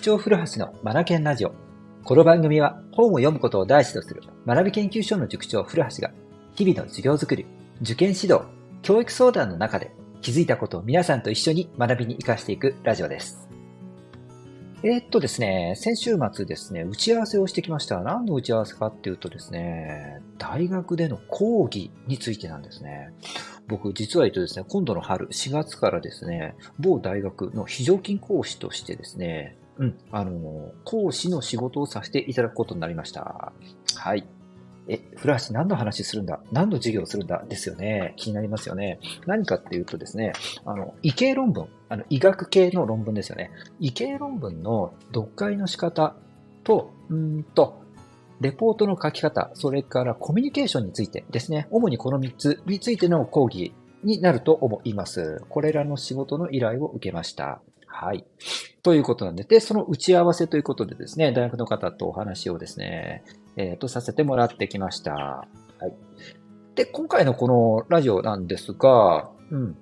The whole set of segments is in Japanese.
塾長古橋のマナケンラジオ。この番組は本を読むことを第一とする学び研究所の塾長古橋が日々の授業づくり、受験指導、教育相談の中で気づいたことを皆さんと一緒に学びに活かしていくラジオです。えー、っとですね、先週末ですね、打ち合わせをしてきました。何の打ち合わせかっていうとですね、大学での講義についてなんですね。僕、実は言うとですね、今度の春、4月からですね、某大学の非常勤講師としてですね、うん、あの、講師の仕事をさせていただくことになりました。はい。え、古橋何の話するんだ？何の授業するんだ？ですよね。気になりますよね。何かっていうとですね、あの、異形論文、あの、医学系の論文ですよね。異形論文の読解の仕方と、うんと、レポートの書き方、それからコミュニケーションについてですね、主にこの3つについての講義になると思います。これらの仕事の依頼を受けました。はい。ということなんで、で、その打ち合わせということでですね、大学の方とお話をですね、えっ、ー、と、させてもらってきました。はい。で、今回のこのラジオなんですが、うん。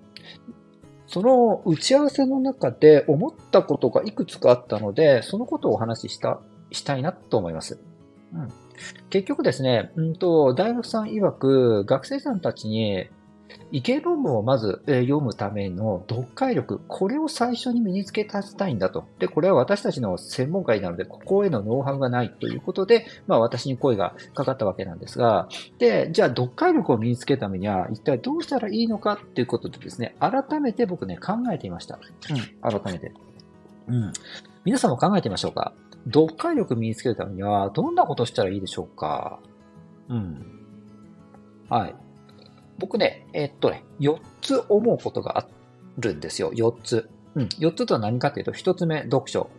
その打ち合わせの中で思ったことがいくつかあったので、そのことをお話しした、したいなと思います。うん。結局ですね、うんと、大学さん曰く、学生さんたちに、意見論文をまず読むための読解力、これを最初に身につけさせたいんだと。で、これは私たちの専門外なので、ここへのノウハウがないということで、まあ私に声がかかったわけなんですが、で、じゃあ読解力を身につけるためには、一体どうしたらいいのかっていうことでですね、改めて僕ね、考えていました。うん、改めて。うん。皆さんも考えてみましょうか。読解力身につけるためには、どんなことをしたらいいでしょうか？うん。はい。僕ね、えー、っとね、4つ思うことがあるんですよ。4つ。うん。4つとは何かというと、1つ目、読書。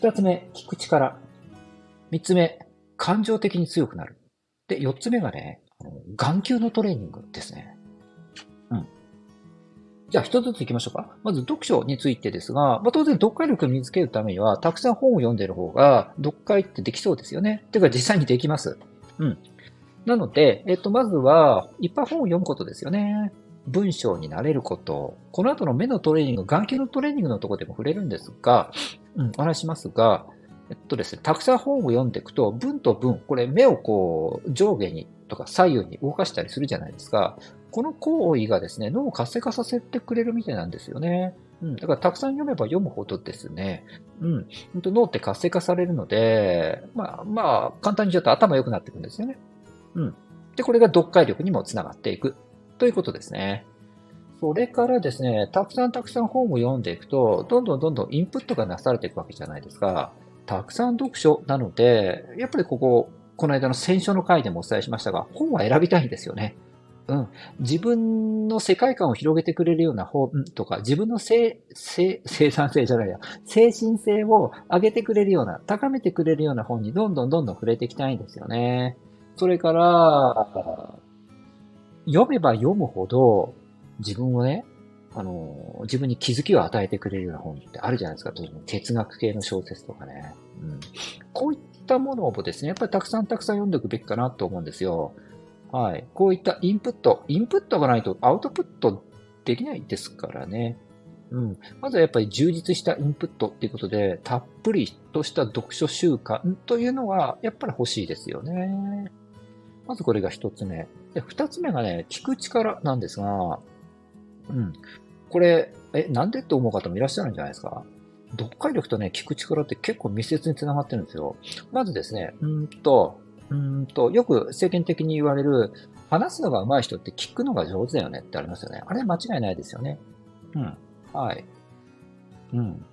2つ目、聞く力。3つ目、感情的に強くなる。で、4つ目がね、眼球のトレーニングですね。うん。じゃあ、一つずつ行きましょうか。まず、読書についてですが、まあ、当然、読解力を身につけるためには、たくさん本を読んでる方が、読解ってできそうですよね。てか、実際にできます。うん。なので、えっと、まずは、いっぱい本を読むことですよね。文章になれること。この後の目のトレーニング、眼球のトレーニングのところでも触れるんですが、うん、お話しますが、えっとですね、たくさん本を読んでいくと、文と文、これ目をこう、上下にとか左右に動かしたりするじゃないですか。この行為がですね、脳を活性化させてくれるみたいなんですよね。うん。だからたくさん読めば読むほどですね、うん。脳って活性化されるので、まあ、まあ、簡単に言うと頭良くなっていくんですよね。うん。で、これが読解力にもつながっていくということですね。それからですね、たくさんたくさん本を読んでいくと、どんどんどんどんインプットがなされていくわけじゃないですか。たくさん読書なので、やっぱりここ、この間の選書の回でもお伝えしましたが、本は選びたいんですよね。うん。自分の世界観を広げてくれるような本とか、自分の生、生、生産性じゃないや、精神性を上げてくれるような、高めてくれるような本にどんどんどんどん触れていきたいんですよね。それから、読めば読むほど、自分をね、あの、自分に気づきを与えてくれるような本ってあるじゃないですか。哲学系の小説とかね。うん。こういったものをですね、やっぱりたくさんたくさん読んでおくべきかなと思うんですよ。はい。こういったインプット、インプットがないとアウトプットできないですからね。うん。まずはやっぱり充実したインプットっていうことで、たっぷりとした読書習慣というのは、やっぱり欲しいですよね。まずこれが一つ目。で、二つ目がね、聞く力なんですが、うん。これ、え、なんでって思う方もいらっしゃるんじゃないですか？読解力とね、聞く力って結構密接につながってるんですよ。まずですね、うんと、うんと、よく世間的に言われる、話すのが上手い人って聞くのが上手だよねってありますよね。あれ間違いないですよね。うん。はい。うん。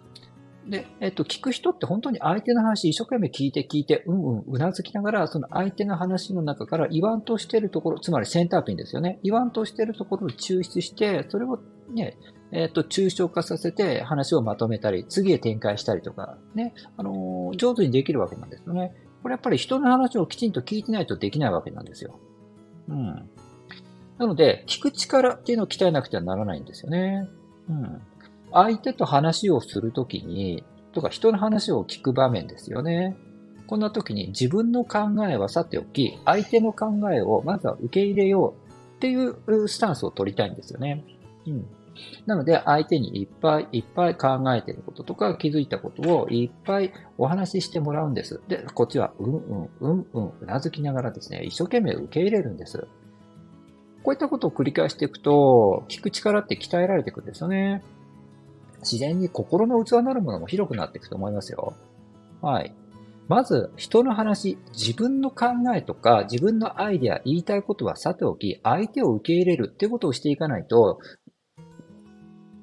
で、えっと、聞く人って本当に相手の話一生懸命聞いて聞いて、うんうん、うなずきながら、その相手の話の中から言わんとしてるところ、つまりセンターピンですよね。言わんとしてるところを抽出して、それをね、えっと、抽象化させて話をまとめたり、次へ展開したりとか、ね、あのー、上手にできるわけなんですよね。これやっぱり人の話をきちんと聞いてないとできないわけなんですよ。うん。なので、聞く力っていうのを鍛えなくてはならないんですよね。うん。相手と話をするときに、とか人の話を聞く場面ですよね。こんな時に自分の考えはさておき、相手の考えをまずは受け入れようっていうスタンスを取りたいんですよね。うん。なので、相手にいっぱいいっぱい考えてることとか気づいたことをいっぱいお話ししてもらうんです。で、こっちは、うんうん、うんうん、うなずきながらですね、一生懸命受け入れるんです。こういったことを繰り返していくと、聞く力って鍛えられていくんですよね。自然に心の器なるものも広くなっていくと思いますよ。はい。まず、人の話、自分の考えとか、自分のアイデア、言いたいことはさておき、相手を受け入れるってことをしていかないと、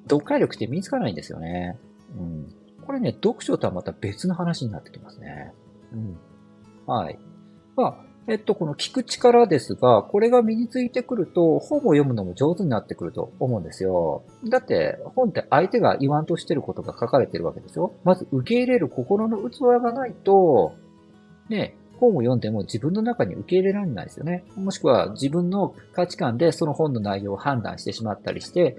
読解力って身につかないんですよね。うん。これね、読書とはまた別の話になってきますね。うん。はい。まあ、えっと、この聞く力ですが、これが身についてくると、本を読むのも上手になってくると思うんですよ。だって、本って相手が言わんとしてることが書かれてるわけでしょ？まず受け入れる心の器がないと、ね、本を読んでも自分の中に受け入れられないですよね。もしくは自分の価値観でその本の内容を判断してしまったりして、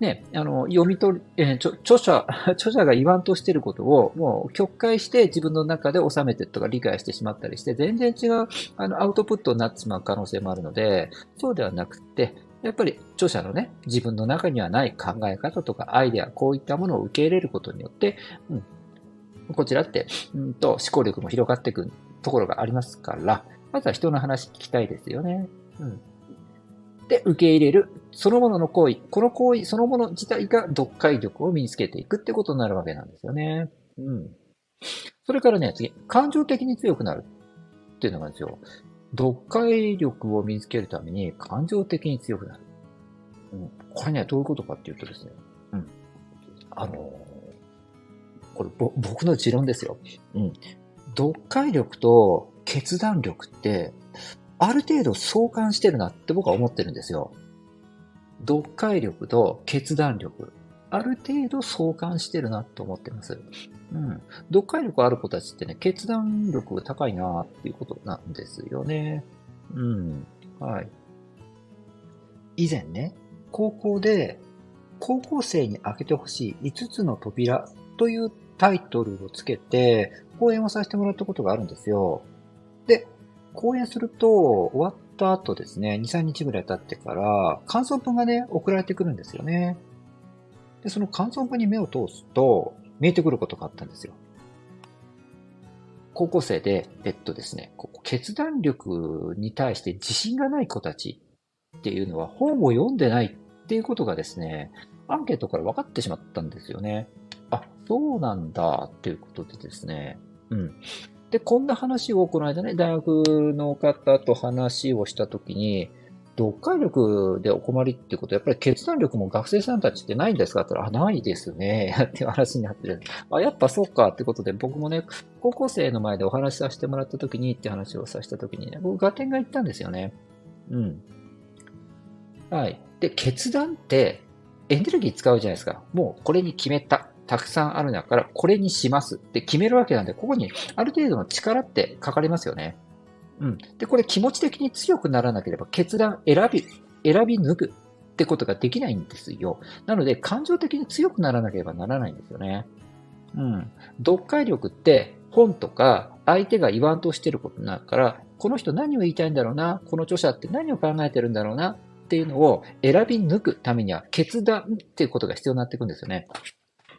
ね、あの、読み取り、えー、著者、著者が言わんとしてることを、もう曲解して自分の中で収めてとか理解してしまったりして、全然違う、あの、アウトプットになってしまう可能性もあるので、そうではなくて、やっぱり著者のね、自分の中にはない考え方とかアイデア、こういったものを受け入れることによって、うん、こちらって、うんと、思考力も広がっていくところがありますから、まずは人の話聞きたいですよね。うん。で、受け入れる。そのものの行為。この行為そのもの自体が読解力を身につけていくってことになるわけなんですよね。うん。それからね、次。感情的に強くなるっていうのがあるんですよ。読解力を身につけるために感情的に強くなる。うん。これね、どういうことかっていうとですね。うん。あのー、これぼ、僕の持論ですよ。うん。読解力と決断力ってある程度相関してるなって僕は思ってるんですよ。読解力と決断力。ある程度相関してるなと思ってます。うん。読解力ある子たちってね、決断力が高いなっていうことなんですよね。うん。はい。以前ね、高校で高校生に開けてほしい5つの扉というタイトルをつけて講演をさせてもらったことがあるんですよ。講演すると、終わった後ですね、2、3日ぐらい経ってから、感想文がね、送られてくるんですよね。で、その感想文に目を通すと、見えてくることがあったんですよ。高校生で、えっとですね、ここ決断力に対して自信がない子たちっていうのは本を読んでないっていうことがですね、アンケートから分かってしまったんですよね。あ、そうなんだっていうことでですね、うん。で、こんな話をこの間ね、大学の方と話をしたときに、読解力でお困りってこと、やっぱり決断力も学生さんたちってないんですかって言ったら、あ、ないですね。って話になってる。あ、やっぱそうかってことで、僕もね、高校生の前でお話しさせてもらったときにって話をさせたときにね、僕、合点が言ったんですよね。うん。はい。で、決断ってエネルギー使うじゃないですか。もうこれに決めた。たくさんある中からこれにしますって決めるわけなんで、ここにある程度の力ってかかりますよね。うん。で、これ気持ち的に強くならなければ決断選び、選び抜くってことができないんですよ。なので、感情的に強くならなければならないんですよね。うん。読解力って本とか相手が言わんとしてることになるから、この人何を言いたいんだろうな、この著者って何を考えてるんだろうなっていうのを選び抜くためには決断っていうことが必要になっていくんですよね。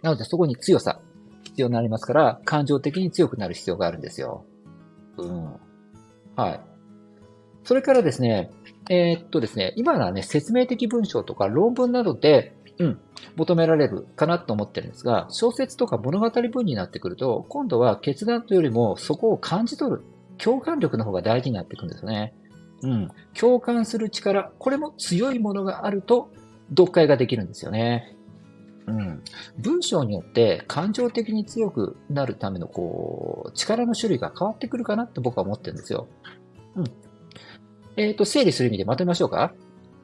なのでそこに強さ、必要になりますから、感情的に強くなる必要があるんですよ。うん。はい。それからですね、えー、っとですね、今のはね、説明的文章とか論文などで、うん、求められるかなと思ってるんですが、小説とか物語文になってくると、今度は決断というよりもそこを感じ取る、共感力の方が大事になっていくんですね。うん。共感する力、これも強いものがあると、読解ができるんですよね。うん、文章によって感情的に強くなるためのこう力の種類が変わってくるかなって僕は思ってるんですよ。うん。えっ、ー、と、整理する意味でまとめましょうか？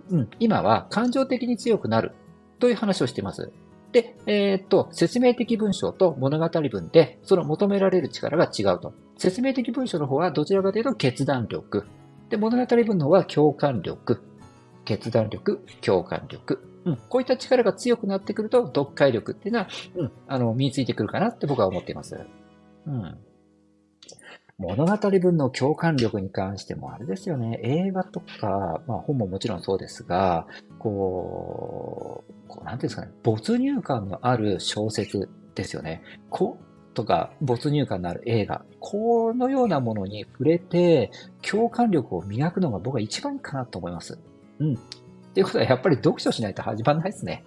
うん。今は感情的に強くなるという話をしています。で、えっ、ー、と、説明的文章と物語文で、その求められる力が違うと。説明的文章の方はどちらかというと決断力。で、物語文の方は共感力。決断力、共感力。うん、こういった力が強くなってくると、読解力っていうのは、うん、あの、身についてくるかなって僕は思っています。うん。物語文の共感力に関してもあれですよね。映画とか、まあ本ももちろんそうですが、こう、こうなんていうんですかね、没入感のある小説ですよね。ことか没入感のある映画。このようなものに触れて、共感力を磨くのが僕は一番いいかなと思います。うん。っていうことはやっぱり読書しないと始まらないですね。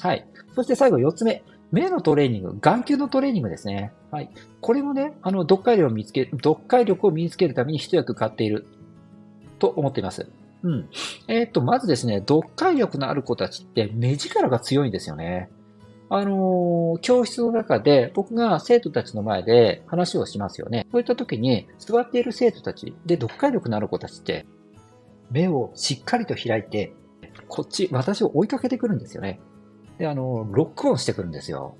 はい。そして最後4つ目。目のトレーニング、眼球のトレーニングですね。はい。これもね、あの、読解力を見つけ、読解力を身につけるために一役買っていると思っています。うん。えー、っと、まずですね、読解力のある子たちって目力が強いんですよね。あのー、教室の中で僕が生徒たちの前で話をしますよね。そういった時に座っている生徒たちで読解力のある子たちって目をしっかりと開いて、こっち、私を追いかけてくるんですよね。で、あの、ロックオンしてくるんですよ。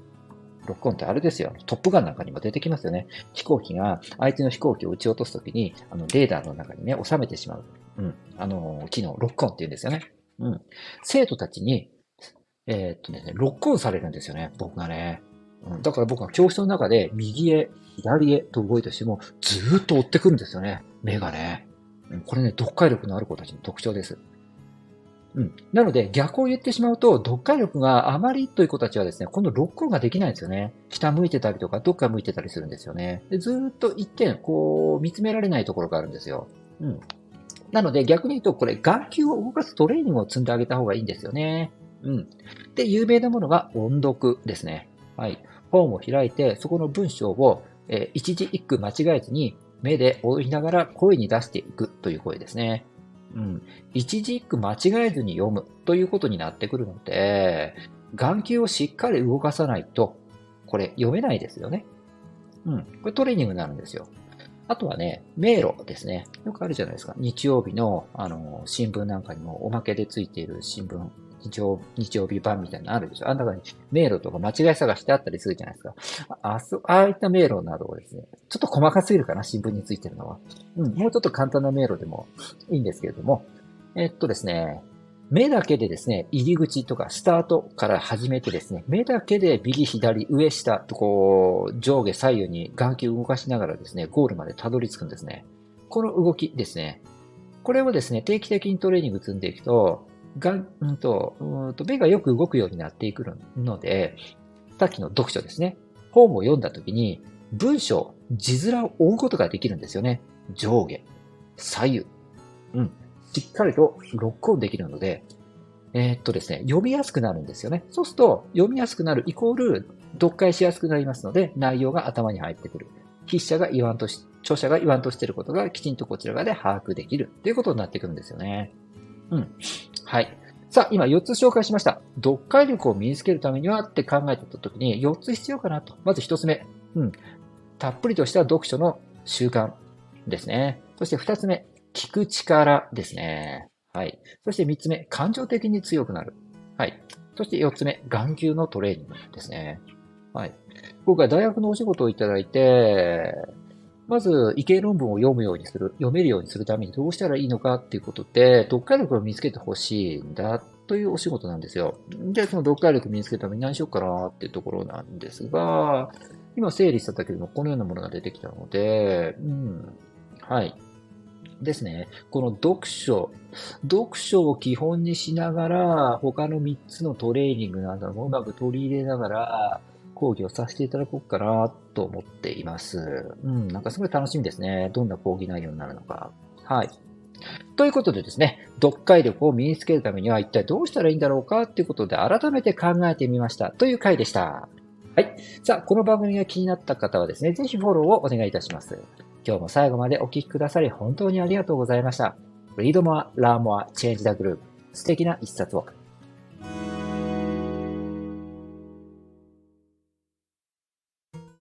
ロックオンってあれですよ。トップガンなんかにも出てきますよね。飛行機が相手の飛行機を撃ち落とすときに、あの、レーダーの中にね、収めてしまう。うん。あの、機能、ロックオンって言うんですよね。うん。生徒たちに、えー、っとね、ロックオンされるんですよね。僕がね。うん。だから僕は教室の中で右へ、左へと動いてしても、ずーっと追ってくるんですよね。目がね。うん。これね、読解力のある子たちの特徴です。うん。なので、逆を言ってしまうと、読解力があまりという子たちはですね、今度ロックオンができないんですよね。下向いてたりとか、どっか向いてたりするんですよね。でずっと一点、こう、見つめられないところがあるんですよ。うん。なので、逆に言うと、これ、眼球を動かすトレーニングを積んであげた方がいいんですよね。うん。で、有名なものが音読ですね。はい。本を開いて、そこの文章を、えー、一字一句間違えずに、目で追いながら声に出していくという声ですね。うん、一字一句間違えずに読むということになってくるので、眼球をしっかり動かさないと、これ読めないですよね。うん。これトレーニングになるんですよ。あとはね、迷路ですね。よくあるじゃないですか。日曜日の、あの、新聞なんかにもおまけでついている新聞日曜日曜日版みたいなのあるでしょ？あん中に迷路とか間違い探してあったりするじゃないですか。あ、そう、ああいった迷路などをですね、ちょっと細かすぎるかな、新聞についてるのは。うん、もうちょっと簡単な迷路でもいいんですけれども、えっとですね、目だけでですね、入り口とかスタートから始めてですね、目だけで右左上下とこう、上下左右に眼球を動かしながらですね、ゴールまでたどり着くんですね。この動きですね。これをですね、定期的にトレーニング積んでいくと、が、うんと、うんと目がよく動くようになっていくので、さっきの読書ですね。本を読んだ時に、文章、字面を追うことができるんですよね。上下、左右。うん。しっかりとロックオンできるので、えー、っとですね、読みやすくなるんですよね。そうすると、読みやすくなるイコール、読解しやすくなりますので、内容が頭に入ってくる。筆者が言わんとし、著者が言わんとしていることがきちんとこちら側で把握できるということになってくるんですよね。うん。はい。さあ、今4つ紹介しました。読解力を身につけるためにはって考えてた時に4つ必要かなと。まず1つ目。うん。たっぷりとした読書の習慣ですね。そして2つ目。聞く力ですね。はい。そして3つ目。感情的に強くなる。はい。そして4つ目。眼球のトレーニングですね。はい。今回大学のお仕事をいただいて、まず、意見論文を読むようにする、読めるようにするためにどうしたらいいのかっていうことで、読解力を見つけてほしいんだというお仕事なんですよ。じゃあ、その読解力を身につけるために何しようかなっていうところなんですが、今整理しただけでもこのようなものが出てきたので、うん。はい。ですね。この読書、読書を基本にしながら、他の3つのトレーニングなどもうまく取り入れながら、講義をさせていただこうかなと思っています。うん、なんかすごい楽しみですね。どんな講義内容になるのか。はい。ということでですね、読解力を身につけるためには一体どうしたらいいんだろうかっていうことで改めて考えてみましたという回でした。はい。さあ、この番組が気になった方はですね、ぜひフォローをお願いいたします。今日も最後までお聴きくださり本当にありがとうございました。Read more, learn more, change the group. 素敵な一冊を。